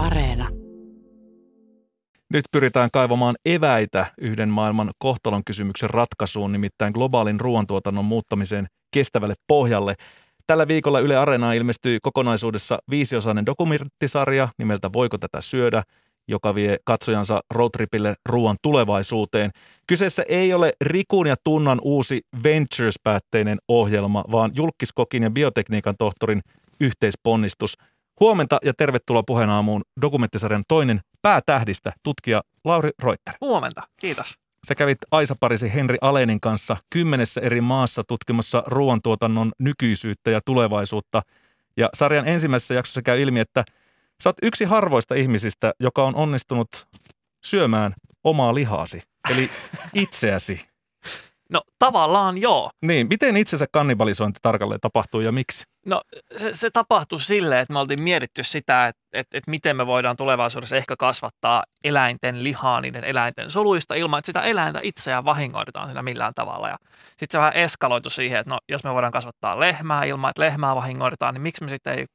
Areena. Nyt pyritään kaivamaan eväitä yhden maailman kohtalon kysymyksen ratkaisuun, nimittäin globaalin ruoantuotannon muuttamiseen kestävälle pohjalle. Tällä viikolla Yle Areenaan ilmestyi kokonaisuudessa viisiosainen dokumenttisarja nimeltä Voiko tätä syödä, joka vie katsojansa roadtripille ruoan tulevaisuuteen. Kyseessä ei ole Rikun ja Tunnan uusi Ventures-päätteinen ohjelma, vaan julkiskokin ja biotekniikan tohtorin yhteisponnistus. Huomenta ja tervetuloa puheenaamuun dokumenttisarjan toinen päätähdistä, tutkija Lauri Reuter. Huomenta, kiitos. Sä kävit Aisa-parisi Henri Alenin kanssa kymmenessä eri maassa tutkimassa ruoantuotannon nykyisyyttä ja tulevaisuutta. Ja sarjan ensimmäisessä jaksossa käy ilmi, että sä oot yksi harvoista ihmisistä, joka on onnistunut syömään omaa lihaasi, eli itseäsi. No tavallaan joo. Niin, miten itsensä kannibalisointi tarkalleen tapahtuu ja miksi? No se, se tapahtui silleen, että me oltiin mietitty sitä, että, että, että miten me voidaan tulevaisuudessa ehkä kasvattaa eläinten lihaa niiden eläinten soluista ilman, että sitä eläintä itseään vahingoitetaan siinä millään tavalla. Ja sitten se vähän eskaloitu siihen, että no, jos me voidaan kasvattaa lehmää ilman, että lehmää vahingoitetaan, niin miksi me sitten ei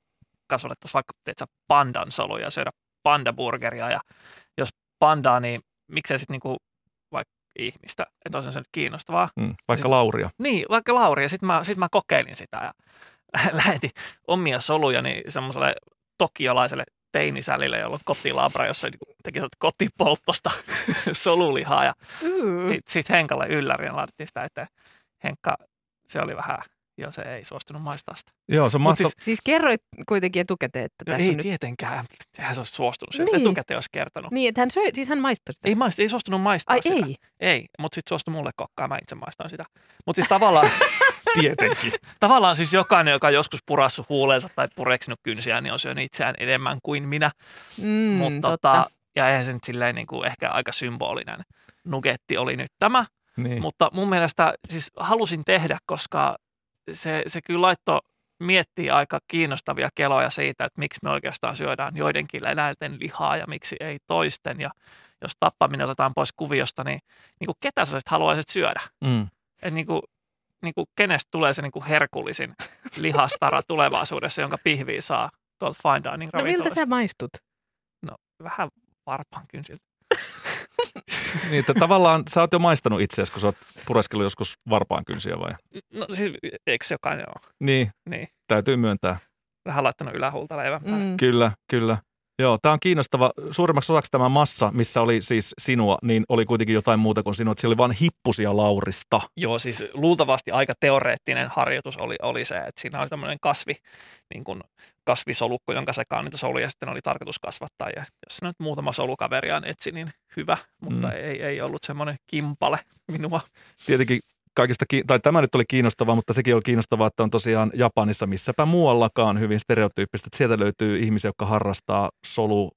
kasvatettaisi vaikka teetä, pandan soluja ja syödä pandaburgeria. Ja jos pandaa, niin miksei sitten niinku ihmistä, että olisi se nyt kiinnostavaa. Mm, vaikka Lauria. Niin, vaikka Lauri, ja sitten mä, sit mä kokeilin sitä ja lähetin omia solujani semmoiselle tokiolaiselle teinisälille, jolla on kotilabra, jossa teki kotipolttosta solulihaa. Ja sitten sit Henkalle yllärin laitettiin sitä eteen. Henkka, se oli vähän, jo se ei suostunut maistaa sitä. Joo, se on mahtava. siis- Siis kerroit kuitenkin etukäteen, että No tässä ei on nyt... tietenkään, sehän se olisi suostunut. Niin. Se etukäteen olisi kertonut. Niin, että hän söi, siis hän maistoi sitä. Ei, maista, ei suostunut maistaa Ai sitä. ei? Ei, mutta sitten suostui mulle kokkaan, mä itse maistoin sitä. Mutta siis tavallaan, tietenkin. Tavallaan siis jokainen, joka on joskus purassut huuleensa tai pureksinut kynsiä, niin on syönyt itseään enemmän kuin minä. Mm, mutta tota, ja eihän se nyt silleen niin kuin ehkä aika symbolinen nugetti oli nyt tämä. Niin. Mutta mun mielestä siis halusin tehdä, koska se, se kyllä laittoi miettii aika kiinnostavia keloja siitä, että miksi me oikeastaan syödään joidenkin eläinten lihaa ja miksi ei toisten. Ja jos tappaminen otetaan pois kuviosta, niin, niin kuin ketä sä sit haluaisit syödä? Mm. Et niin kuin, niin kuin kenestä tulee se niin kuin herkullisin lihastara tulevaisuudessa, jonka pihviä saa tuolta fine dining No miltä sä maistut? No vähän varpaan kynsiltä. Niin, että tavallaan sä oot jo maistanut itseäsi, kun sä oot pureskellut joskus varpaan kynsiä vai? No siis eikö jokainen ole? Niin, Niin. täytyy myöntää. Vähän laittanut ylähuulta leivän päälle. Mm. Kyllä, kyllä. Joo, tämä on kiinnostava. Suurimmaksi osaksi tämä massa, missä oli siis sinua, niin oli kuitenkin jotain muuta kuin sinua. Että siellä oli vain hippusia Laurista. Joo, siis luultavasti aika teoreettinen harjoitus oli, oli se, että siinä oli tämmöinen kasvi, niin kuin kasvisolukko, jonka sekaan niitä soluja sitten oli tarkoitus kasvattaa. Ja jos nyt muutama solukaveriaan etsi, niin hyvä, mutta mm. ei, ei ollut semmoinen kimpale minua. Tietenkin kaikista, ki- tai tämä nyt oli kiinnostavaa, mutta sekin oli kiinnostavaa, että on tosiaan Japanissa, missäpä muuallakaan hyvin stereotyyppistä. Että sieltä löytyy ihmisiä, jotka harrastaa solu,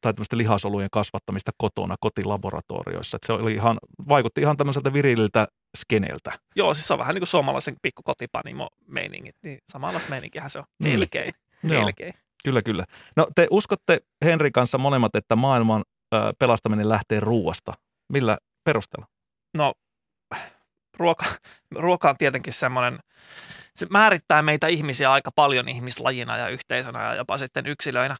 tai tämmöistä lihasolujen kasvattamista kotona, kotilaboratorioissa. Että se oli ihan, vaikutti ihan tämmöiseltä virililtä skeneeltä. Joo, siis se on vähän niin kuin suomalaisen pikkukotipanimo meiningit, niin samanlaista meininkihän se on. Mm. Melkein, Joo. melkein. Kyllä, kyllä. No te uskotte Henri kanssa molemmat, että maailman äh, pelastaminen lähtee ruuasta. Millä perusteella? No, ruoka, ruoka on tietenkin semmoinen, se määrittää meitä ihmisiä aika paljon ihmislajina ja yhteisönä ja jopa sitten yksilöinä.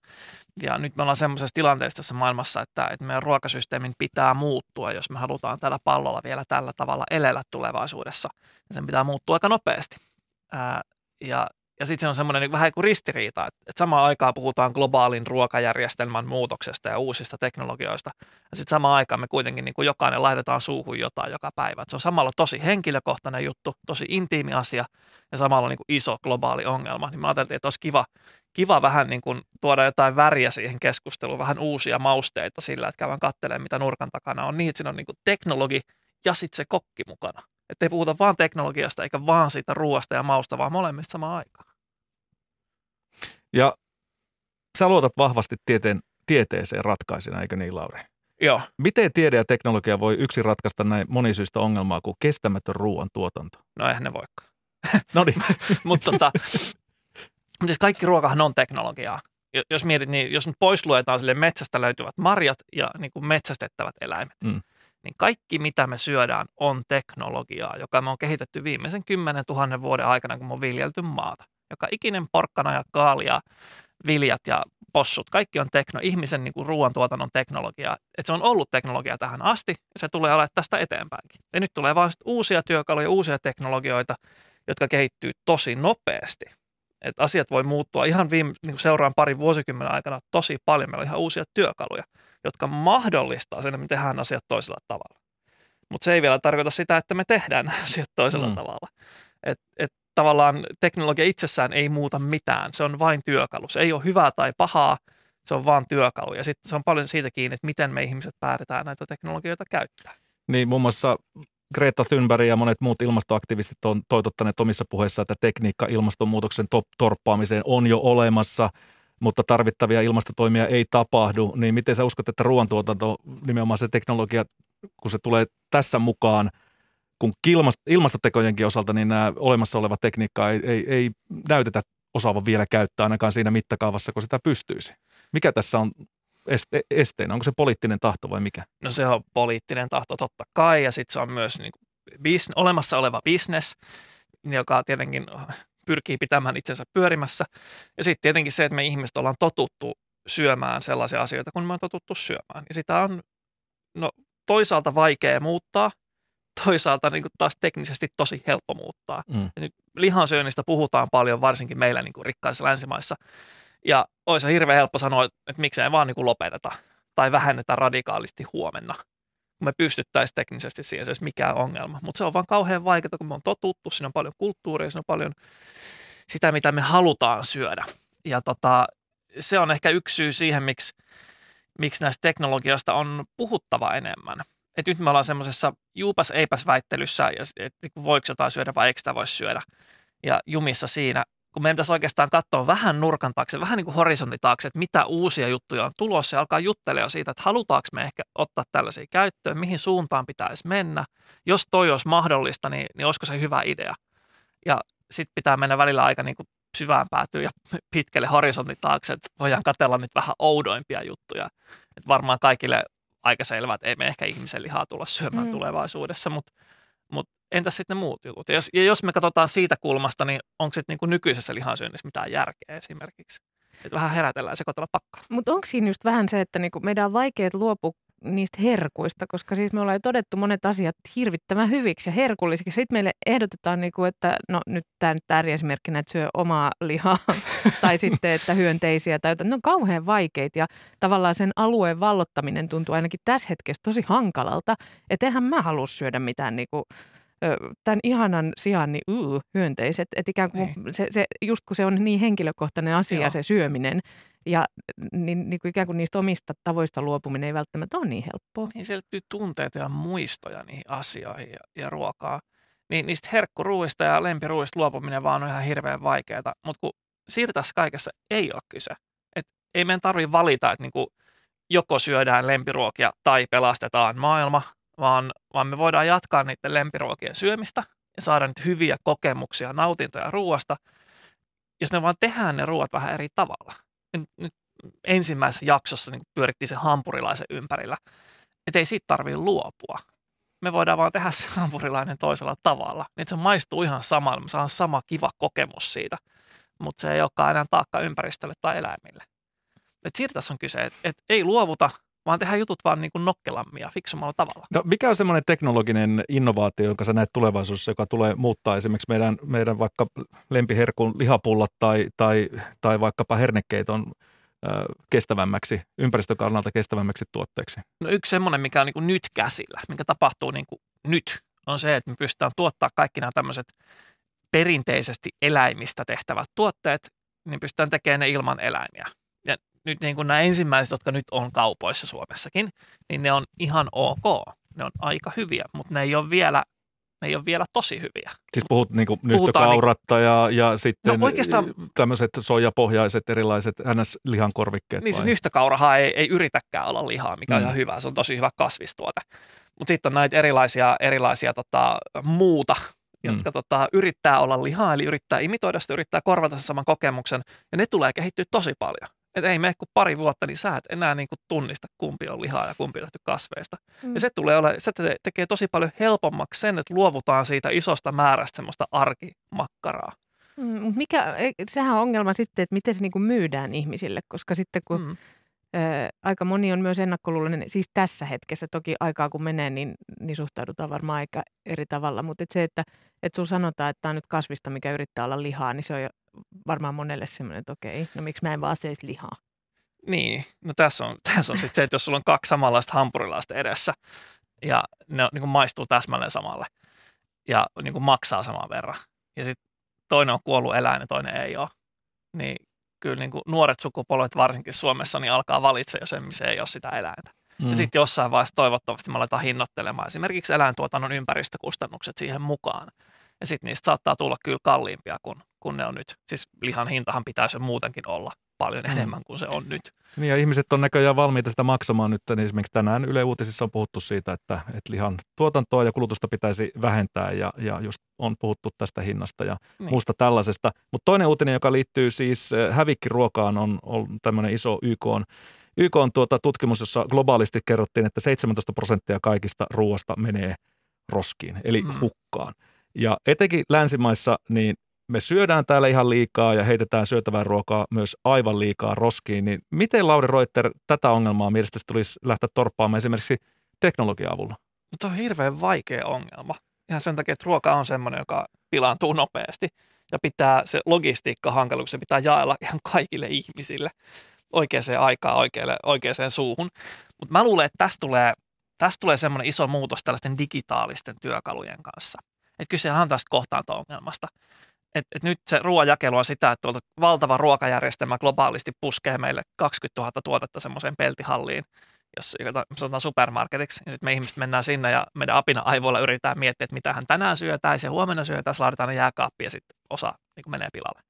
Ja nyt me ollaan semmoisessa tilanteessa tässä maailmassa, että, että meidän ruokasysteemin pitää muuttua, jos me halutaan tällä pallolla vielä tällä tavalla elellä tulevaisuudessa. Ja sen pitää muuttua aika nopeasti. Ää, ja ja sitten se on semmoinen niin vähän kuin ristiriita, että, että samaan aikaan puhutaan globaalin ruokajärjestelmän muutoksesta ja uusista teknologioista. Ja sitten samaan aikaan me kuitenkin niin kuin jokainen laitetaan suuhun jotain joka päivä. Et se on samalla tosi henkilökohtainen juttu, tosi intiimi asia ja samalla niin kuin iso globaali ongelma. Niin mä ajattelin, että olisi kiva, kiva vähän niin kuin tuoda jotain väriä siihen keskusteluun, vähän uusia mausteita sillä, että käydään katselemaan, mitä nurkan takana on. Niin, että siinä on niin kuin teknologi ja sitten se kokki mukana. Että ei puhuta vaan teknologiasta eikä vaan siitä ruoasta ja mausta, vaan molemmista samaan aikaan. Ja sä luotat vahvasti tieteen, tieteeseen ratkaisina, eikö niin Lauri? Joo. Miten tiede ja teknologia voi yksin ratkaista näin monisyistä ongelmaa kuin kestämätön ruoantuotanto? No eihän ne voikaan. No niin, Mutta tota, siis kaikki ruokahan on teknologiaa. Jo- Jos mietit, niin jos nyt pois luetaan sille metsästä löytyvät marjat ja niin kuin metsästettävät eläimet, Mm. niin kaikki mitä me syödään on teknologiaa, joka me on kehitetty viimeisen 10 000 vuoden aikana, kun me on viljelty maata. Joka ikinen porkkana ja kaali ja viljat ja possut, kaikki on tekno, ihmisen niin kuin ruoantuotannon teknologia. Että se on ollut teknologia tähän asti ja se tulee olemaan tästä eteenpäinkin. Ja nyt tulee vaan uusia työkaluja, uusia teknologioita, jotka kehittyy tosi nopeasti. Että asiat voi muuttua ihan viime, niin seuraan parin vuosikymmenen aikana tosi paljon. Meillä on ihan uusia työkaluja, jotka mahdollistaa sen, että me tehdään asiat toisella tavalla. Mutta se ei vielä tarkoita sitä, että me tehdään asiat toisella mm. tavalla. Et, et tavallaan teknologia itsessään ei muuta mitään. Se on vain työkalu. Se ei ole hyvää tai pahaa, se on vain työkalu. Ja sitten se on paljon siitä kiinni, että miten me ihmiset päätetään näitä teknologioita käyttää. Niin, muun muassa Greta Thunberg ja monet muut ilmastoaktivistit on toitottaneet omissa puheissa, että tekniikka ilmastonmuutoksen to- torppaamiseen on jo olemassa, mutta tarvittavia ilmastotoimia ei tapahdu. Niin miten sä uskot, että ruoantuotanto, nimenomaan se teknologia, kun se tulee tässä mukaan – kun ilmastotekojenkin osalta niin nämä olemassa oleva tekniikka ei, ei, ei näytetä osaavan vielä käyttää ainakaan siinä mittakaavassa, kun sitä pystyisi. Mikä tässä on este, esteenä? Onko se poliittinen tahto vai mikä? No se on poliittinen tahto totta kai ja sitten se on myös niin kuin bis, olemassa oleva bisnes, joka tietenkin pyrkii pitämään itsensä pyörimässä. Ja sitten tietenkin se, että me ihmiset ollaan totuttu syömään sellaisia asioita, kun me on totuttu syömään. Ja sitä on no, toisaalta vaikea muuttaa – toisaalta niin kuin taas teknisesti tosi helppo muuttaa. Mm. nyt lihansyönnistä puhutaan paljon, varsinkin meillä niin kuin rikkaissa länsimaissa. Ja olisi hirveän helppo sanoa, että miksei vaan niin kuin lopeteta tai vähennetä radikaalisti huomenna. Kun me pystyttäisiin teknisesti siihen, se olisi mikään ongelma. Mutta se on vaan kauhean vaikeaa, kun me on totuttu, siinä on paljon kulttuuria, siinä on paljon sitä, mitä me halutaan syödä. Ja tota, se on ehkä yksi syy siihen, miksi, miksi näistä teknologioista on puhuttava enemmän – että nyt me ollaan semmoisessa juupas eipäs väittelyssä, että niin voiko jotain syödä vai eikö sitä voisi syödä. Ja jumissa siinä, kun meidän pitäisi oikeastaan katsoa vähän nurkan taakse, vähän niin kuin horisontin taakse, että mitä uusia juttuja on tulossa ja alkaa juttelemaan siitä, että halutaanko me ehkä ottaa tällaisia käyttöön, mihin suuntaan pitäisi mennä. Jos toi olisi mahdollista, niin, niin olisiko se hyvä idea. Ja sitten pitää mennä välillä aika niin kuin syvään päätyy ja pitkälle horisontin taakse, että voidaan katella nyt vähän oudoimpia juttuja. Että varmaan kaikille aika selvää, että ei me ehkä ihmisen lihaa tulla syömään mm. tulevaisuudessa, mutta mut entäs sitten ne muut jutut? Ja jos, ja jos me katsotaan siitä kulmasta, niin onko sitten niin nykyisessä lihansyönnissä mitään järkeä esimerkiksi? Että vähän herätellään sekoitella pakkaa. Mutta onko siinä just vähän se, että niinku meidän on vaikea luopua niistä herkuista, koska siis me ollaan jo todettu monet asiat hirvittävän hyviksi ja herkullisiksi. Sitten meille ehdotetaan, niin kuin, että no nyt tämä nyt ääriesimerkkinä, että syö omaa lihaa tai sitten, että hyönteisiä tai jotain. Ne on kauhean vaikeita ja tavallaan sen alueen vallottaminen tuntuu ainakin tässä hetkessä tosi hankalalta. Että eihän mä halua syödä mitään niin kuin, tämän ihanan sijaan niin uu, hyönteiset. Että ikään kuin niin. se, se, just kun se on niin henkilökohtainen asia Joo. se syöminen, ja niin, niin kuin ikään kuin niistä omista tavoista luopuminen ei välttämättä ole niin helppoa. Niin se tunteita ja muistoja niihin asioihin ja, ja ruokaa. Niin niistä herkkuruuista ja lempiruuista luopuminen vaan on ihan hirveän vaikeaa. Mutta kun siitä tässä kaikessa ei ole kyse. Et ei meidän tarvitse valita, että niinku joko syödään lempiruokia tai pelastetaan maailma, vaan, vaan me voidaan jatkaa niiden lempiruokien syömistä ja saada niitä hyviä kokemuksia, nautintoja ruoasta, jos me vaan tehdään ne ruoat vähän eri tavalla nyt ensimmäisessä jaksossa niin pyörittiin se hampurilaisen ympärillä, että ei siitä tarvitse luopua. Me voidaan vaan tehdä se hampurilainen toisella tavalla, niin se maistuu ihan samalla, me saadaan sama kiva kokemus siitä, mutta se ei olekaan enää taakka ympäristölle tai eläimille. Et siitä tässä on kyse, että et ei luovuta, vaan tehdään jutut vaan niin kuin nokkelammia, fiksumalla tavalla. No, mikä on semmoinen teknologinen innovaatio, jonka sä näet tulevaisuudessa, joka tulee muuttaa esimerkiksi meidän, meidän vaikka lempiherkun lihapullat tai, tai, tai vaikkapa hernekeiton kestävämmäksi, ympäristökannalta kestävämmäksi tuotteeksi? No yksi semmoinen, mikä on niin kuin nyt käsillä, mikä tapahtuu niin kuin nyt, on se, että me pystytään tuottaa kaikki nämä tämmöiset perinteisesti eläimistä tehtävät tuotteet, niin pystytään tekemään ne ilman eläimiä nyt niin kuin nämä ensimmäiset, jotka nyt on kaupoissa Suomessakin, niin ne on ihan ok. Ne on aika hyviä, mutta ne ei ole vielä ne ei ole vielä tosi hyviä. Siis puhut niin kuin nyhtökauratta niin, ja, ja sitten no oikeastaan, tämmöiset sojapohjaiset erilaiset NS-lihankorvikkeet. Niin vai? siis nyhtökaurahan ei, ei yritäkään olla lihaa, mikä mm. on ihan hyvä. Se on tosi hyvä kasvistuote. Mutta sitten on näitä erilaisia, erilaisia tota, muuta, jotka mm. tota, yrittää olla lihaa, eli yrittää imitoida sitä, yrittää korvata sen saman kokemuksen, ja ne tulee kehittyä tosi paljon. Että ei mene kuin pari vuotta, niin sä et enää niin kuin tunnista, kumpi on lihaa ja kumpi on tehty kasveista. Mm. Ja se, tulee ole, se tekee tosi paljon helpommaksi sen, että luovutaan siitä isosta määrästä semmoista arkimakkaraa. Mm, mikä, e- sehän on ongelma sitten, että miten se niinku myydään ihmisille, koska sitten kun Mm. ö, aika moni on myös ennakkoluuloinen, siis tässä hetkessä toki aikaa kun menee, niin, niin suhtaudutaan varmaan aika eri tavalla, mutta et se, että et sulla sanotaan, että tämä on nyt kasvista, mikä yrittää olla lihaa, niin se on jo varmaan monelle semmoinen, että okei, no miksi mä en vaan söisi lihaa. Niin, no tässä on, tässä on sitten se, että jos sulla on kaksi samanlaista hampurilaista edessä ja ne on, niin kuin maistuu täsmälleen samalle ja niin kuin maksaa saman verran ja sitten toinen on kuollut eläin ja toinen ei ole, niin kyllä niin kuin nuoret sukupolvet varsinkin Suomessa niin alkaa valitse jo sen, missä ei ole sitä eläintä. Mm. Ja sitten jossain vaiheessa toivottavasti me aletaan hinnoittelemaan esimerkiksi eläintuotannon ympäristökustannukset siihen mukaan. Ja sitten niistä saattaa tulla kyllä kalliimpia kuin, kuin ne on nyt. Siis lihan hintahan pitäisi jo muutenkin olla paljon enemmän kuin se on nyt. Niin ja ihmiset on näköjään valmiita sitä maksamaan nyt. Niin esimerkiksi tänään Yle Uutisissa on puhuttu siitä, että, että lihan tuotantoa ja kulutusta pitäisi vähentää ja, ja just on puhuttu tästä hinnasta ja Niin. muusta tällaisesta. Mutta toinen uutinen, joka liittyy siis äh, hävikkiruokaan, on, on tämmöinen iso YK on, YK on tuota tutkimus, jossa globaalisti kerrottiin, että 17 prosenttia kaikista ruoasta menee roskiin, eli Mm. hukkaan. Ja etenkin länsimaissa, niin me syödään täällä ihan liikaa ja heitetään syötävää ruokaa myös aivan liikaa roskiin. Niin miten Lauri Reuter tätä ongelmaa mielestäsi tulisi lähteä torppaamaan esimerkiksi teknologian avulla? Mutta on hirveän vaikea ongelma. Ihan sen takia, että ruoka on semmoinen, joka pilaantuu nopeasti ja pitää se logistiikka hankaluus, se pitää jaella ihan kaikille ihmisille oikeaan aikaan, oikealle, oikeaan suuhun. Mutta mä luulen, että tästä tulee, tästä tulee semmoinen iso muutos tällaisten digitaalisten työkalujen kanssa. Että kyse on tästä kohtaanto-ongelmasta. Et, et nyt se ruoanjakelu on sitä, että tuolta valtava ruokajärjestelmä globaalisti puskee meille 20 000 tuotetta semmoiseen peltihalliin, jos sanotaan supermarketiksi, ja sitten me ihmiset mennään sinne ja meidän apina aivoilla yritetään miettiä, että mitä hän tänään syö, tai se huomenna syö, tässä laitetaan ne jääkaappiin ja sitten osa niin menee pilalle.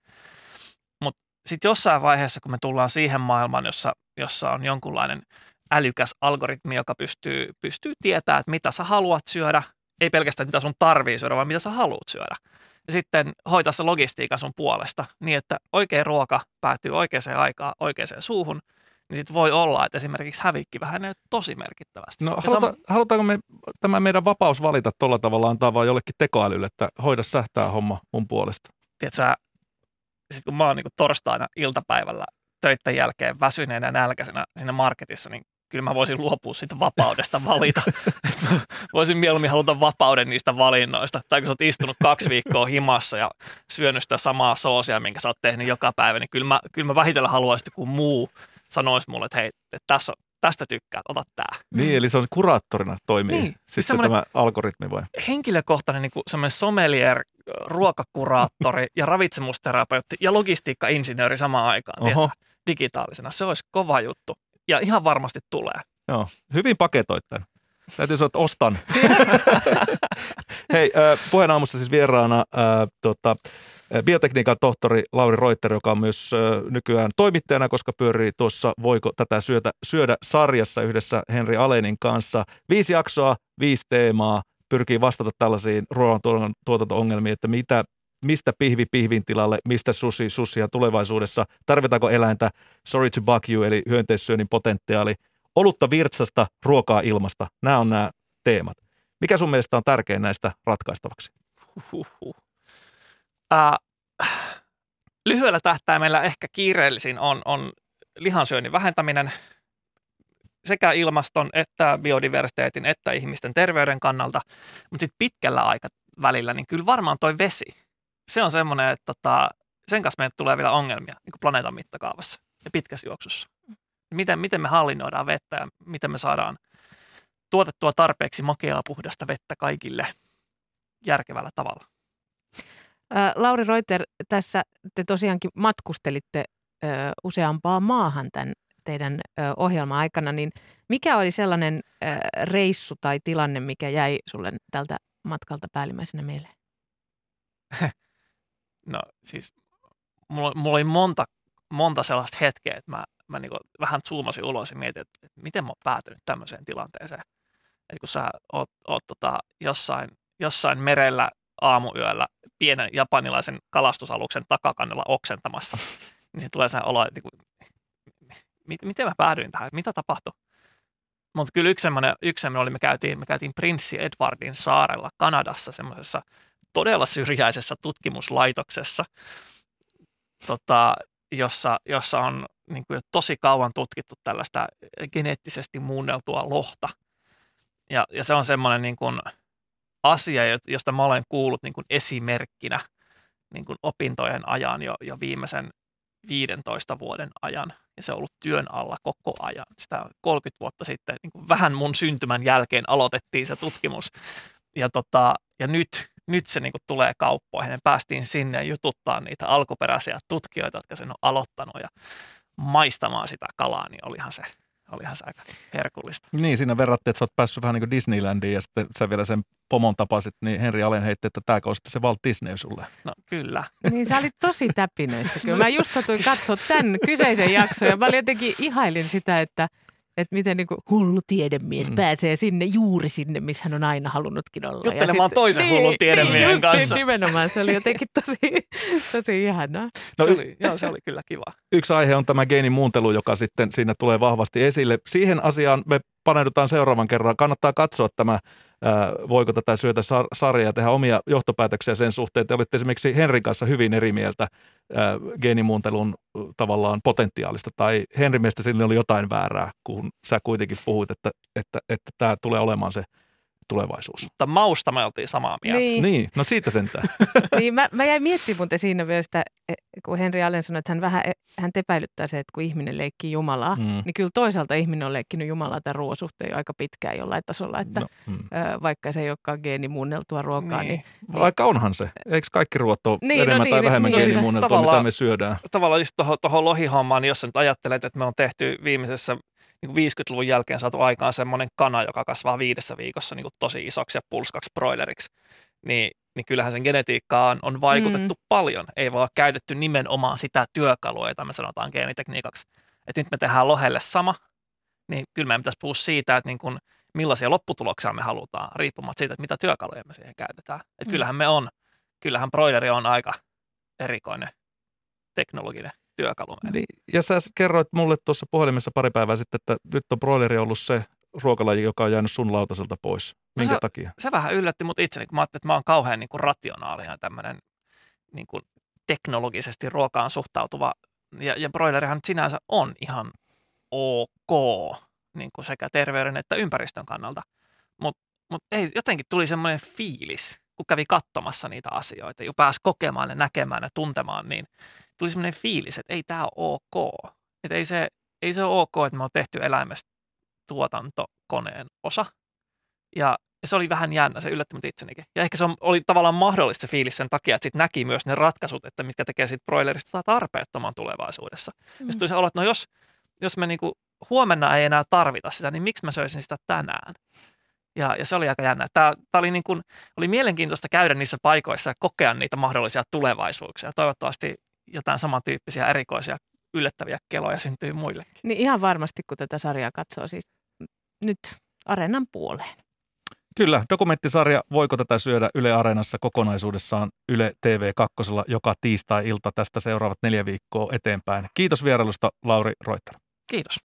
Mutta sitten jossain vaiheessa, kun me tullaan siihen maailmaan, jossa, jossa on jonkunlainen älykäs algoritmi, joka pystyy, pystyy tietämään, että mitä sä haluat syödä, ei pelkästään mitä sun tarvii syödä, vaan mitä sä haluat syödä. Sitten hoitaa se logistiikan sun puolesta niin, että oikea ruoka päätyy oikeaan aikaan oikeaan suuhun, niin sitten voi olla, että esimerkiksi hävikki vähenee tosi merkittävästi. No haluta, sama- halutaanko me tämä meidän vapaus valita tuolla tavalla antaa vaan jollekin tekoälylle, että hoida sähtää homma mun puolesta? tiedätkö, sit kun mä oon niin torstaina iltapäivällä töiden jälkeen väsyneenä ja nälkäisenä siinä marketissa, niin kyllä mä voisin luopua siitä vapaudesta valita. Voisin mieluummin haluta vapauden niistä valinnoista. Tai kun sä oot istunut kaksi viikkoa himassa ja syönyt sitä samaa soosia, minkä sä oot tehnyt joka päivä, niin kyllä mä, kyllä mä vähitellen haluaisin, kun muu sanoisi mulle, että hei, että tässä, on- tästä tykkäät, ota tää. Niin, eli se on kuraattorina toimii Niin, siis sitten tämä algoritmi vai? henkilökohtainen niin kuin semmoinen sommelier, ruokakuraattori ja ravitsemusterapeutti ja logistiikkainsinööri samaan aikaan, digitaalisena. Se olisi kova juttu. Ja ihan varmasti tulee. Joo, hyvin paketoit tämän. Täytyy sanoa, että ostan. Hei, puheen aamussa siis vieraana äh, tota, biotekniikan tohtori Lauri Reuter, joka on myös äh, nykyään toimittajana, koska pyörii tuossa Voiko tätä syötä, syödä sarjassa yhdessä Henri Alenin kanssa. Viisi jaksoa, viisi teemaa, pyrkii vastata tällaisiin ruoantuotanto-ongelmiin, että mitä, mistä pihvi pihvin tilalle, mistä susi susia tulevaisuudessa, tarvitaanko eläintä, sorry to bug you, eli hyönteissyönnin potentiaali, olutta virtsasta, ruokaa ilmasta. Nämä on nämä teemat. Mikä sun mielestä on tärkein näistä ratkaistavaksi? Ää, lyhyellä tähtäimellä ehkä kiireellisin on, on lihansyönnin vähentäminen sekä ilmaston että biodiversiteetin että ihmisten terveyden kannalta. Mutta sitten pitkällä aikavälillä, niin kyllä varmaan toi vesi. Se on semmoinen, että tota, sen kanssa meille tulee vielä ongelmia niin kuin planeetan mittakaavassa ja pitkässä juoksussa. Miten, miten me hallinnoidaan vettä ja miten me saadaan tuotettua tarpeeksi makeaa puhdasta vettä kaikille järkevällä tavalla. Ä, Lauri Reuter, tässä te tosiaankin matkustelitte ö, useampaan maahan tämän teidän ö, ohjelman aikana, niin mikä oli sellainen ö, reissu tai tilanne, mikä jäi sulle tältä matkalta päällimmäisenä mieleen? No siis mulla, mulla oli monta, monta sellaista hetkeä, että mä, mä niin vähän zoomasin ulos ja mietin, että, että miten mä oon päätynyt tämmöiseen tilanteeseen. Että kun sä oot, oot tota jossain, jossain merellä aamuyöllä pienen japanilaisen kalastusaluksen takakannella oksentamassa, niin se tulee sen olo, että niin kuin, mit, miten mä päädyin tähän, mitä tapahtui? Mutta kyllä yksi semmoinen, yksi semmoinen oli, me käytiin, me käytiin Prinssi Edwardin saarella Kanadassa semmoisessa todella syrjäisessä tutkimuslaitoksessa, tota, jossa, jossa on niin kuin jo tosi kauan tutkittu tällaista geneettisesti muunneltua lohta. Ja, ja se on semmoinen niin kuin asia, josta mä olen kuullut niin kuin esimerkkinä niin kuin opintojen ajan jo, jo viimeisen 15 vuoden ajan. Ja se on ollut työn alla koko ajan. Sitä 30 vuotta sitten, niin kuin vähän mun syntymän jälkeen aloitettiin se tutkimus. Ja, tota, ja nyt, nyt se niin kuin tulee kauppoihin. Me päästiin sinne jututtaa niitä alkuperäisiä tutkijoita, jotka sen on aloittanut ja maistamaan sitä kalaa, niin olihan se olihan se aika herkullista. Niin, siinä verrattiin, että sä oot päässyt vähän niin kuin Disneylandiin ja sitten sä vielä sen pomon tapasit, niin Henri Alen heitti, että tämä on se Walt Disney sulle. No kyllä. Niin sä olit tosi täpinöissä kyllä. Mä just satuin katsoa tämän kyseisen jakson ja mä jotenkin ihailin sitä, että – että miten niin kuin hullu tiedemies mm. pääsee sinne, juuri sinne, missä hän on aina halunnutkin olla. Juttelemaan ja toisen niin, hullun tiedemiehen niin, kanssa. Niin, nimenomaan, se oli jotenkin tosi, tosi ihanaa. No, se, oli, joo, se oli kyllä kiva. Yksi aihe on tämä geenimuuntelu, joka sitten siinä tulee vahvasti esille. Siihen asiaan me paneudutaan seuraavan kerran. Kannattaa katsoa tämä voiko tätä syötä sarjaa tehdä omia johtopäätöksiä sen suhteen. Te olitte esimerkiksi Henrin kanssa hyvin eri mieltä geenimuuntelun tavallaan potentiaalista, tai Henrin mielestä sille oli jotain väärää, kun sä kuitenkin puhuit, että, että, että tämä tulee olemaan se tulevaisuus. Mutta mausta me oltiin samaa mieltä. Niin, niin no siitä sentään. niin, mä, mä jäin miettimään muuten siinä vielä sitä, e, kun Henri Allen sanoi, että hän vähän e, hän tepäilyttää se, että kun ihminen leikkii Jumalaa, mm. niin kyllä toisaalta ihminen on leikkinyt Jumalaa tämän ruoan suhteen jo aika pitkään jollain tasolla, että no, mm. vaikka se ei olekaan geenimuunneltua ruokaa. Niin. niin vaikka onhan se. Eikö kaikki ruoat ole niin, no enemmän no, tai niin, vähemmän niin, geenimuunneltua, mitä me syödään? Tavallaan just tuohon lohihommaan, niin jos sä nyt ajattelet, että me on tehty viimeisessä niin 50-luvun jälkeen saatu aikaan semmoinen kana, joka kasvaa viidessä viikossa niin kuin tosi isoksi ja pulskaksi broileriksi, niin, niin kyllähän sen genetiikkaan on vaikutettu mm. paljon. Ei vaan käytetty nimenomaan sitä työkalua, jota me sanotaan geenitekniikaksi. Että nyt me tehdään lohelle sama, niin kyllä meidän pitäisi puhua siitä, että niin kuin, millaisia lopputuloksia me halutaan, riippumatta siitä, että mitä työkaluja me siihen käytetään. Että mm. kyllähän me on, kyllähän broileri on aika erikoinen teknologinen työkalu meille. Niin, ja sä kerroit mulle tuossa puhelimessa pari päivää sitten, että nyt on broileri ollut se ruokalaji, joka on jäänyt sun lautaselta pois. Minkä se, takia? Se vähän yllätti mut itseni, kun mä ajattelin, että mä oon kauhean niin kuin rationaalinen tämmöinen niin kuin teknologisesti ruokaan suhtautuva. Ja, ja broilerihan nyt sinänsä on ihan ok niin kuin sekä terveyden että ympäristön kannalta. Mutta mut ei, jotenkin tuli semmoinen fiilis, kun kävi katsomassa niitä asioita ja pääsi kokemaan ja näkemään ja tuntemaan, niin tuli semmoinen fiilis, että ei tämä ole ok. Että ei se, ei se ole ok, että me on tehty eläimestä tuotantokoneen osa. Ja, se oli vähän jännä, se yllätti mut itsenikin. Ja ehkä se on, oli tavallaan mahdollista se fiilis sen takia, että sitten näki myös ne ratkaisut, että mitkä tekee siitä broilerista tarpeettoman tulevaisuudessa. Mm. Ja sitten tuli se olo, että no jos, jos me niinku huomenna ei enää tarvita sitä, niin miksi mä söisin sitä tänään? Ja, ja se oli aika jännä. Tämä, tämä oli, niin kuin, oli mielenkiintoista käydä niissä paikoissa ja kokea niitä mahdollisia tulevaisuuksia. Toivottavasti jotain samantyyppisiä erikoisia yllättäviä keloja syntyy muillekin. Niin ihan varmasti, kun tätä sarjaa katsoo siis nyt Areenan puoleen. Kyllä, dokumenttisarja Voiko tätä syödä Yle Areenassa kokonaisuudessaan Yle TV2 joka tiistai-ilta tästä seuraavat neljä viikkoa eteenpäin. Kiitos vierailusta Lauri Roittara. Kiitos.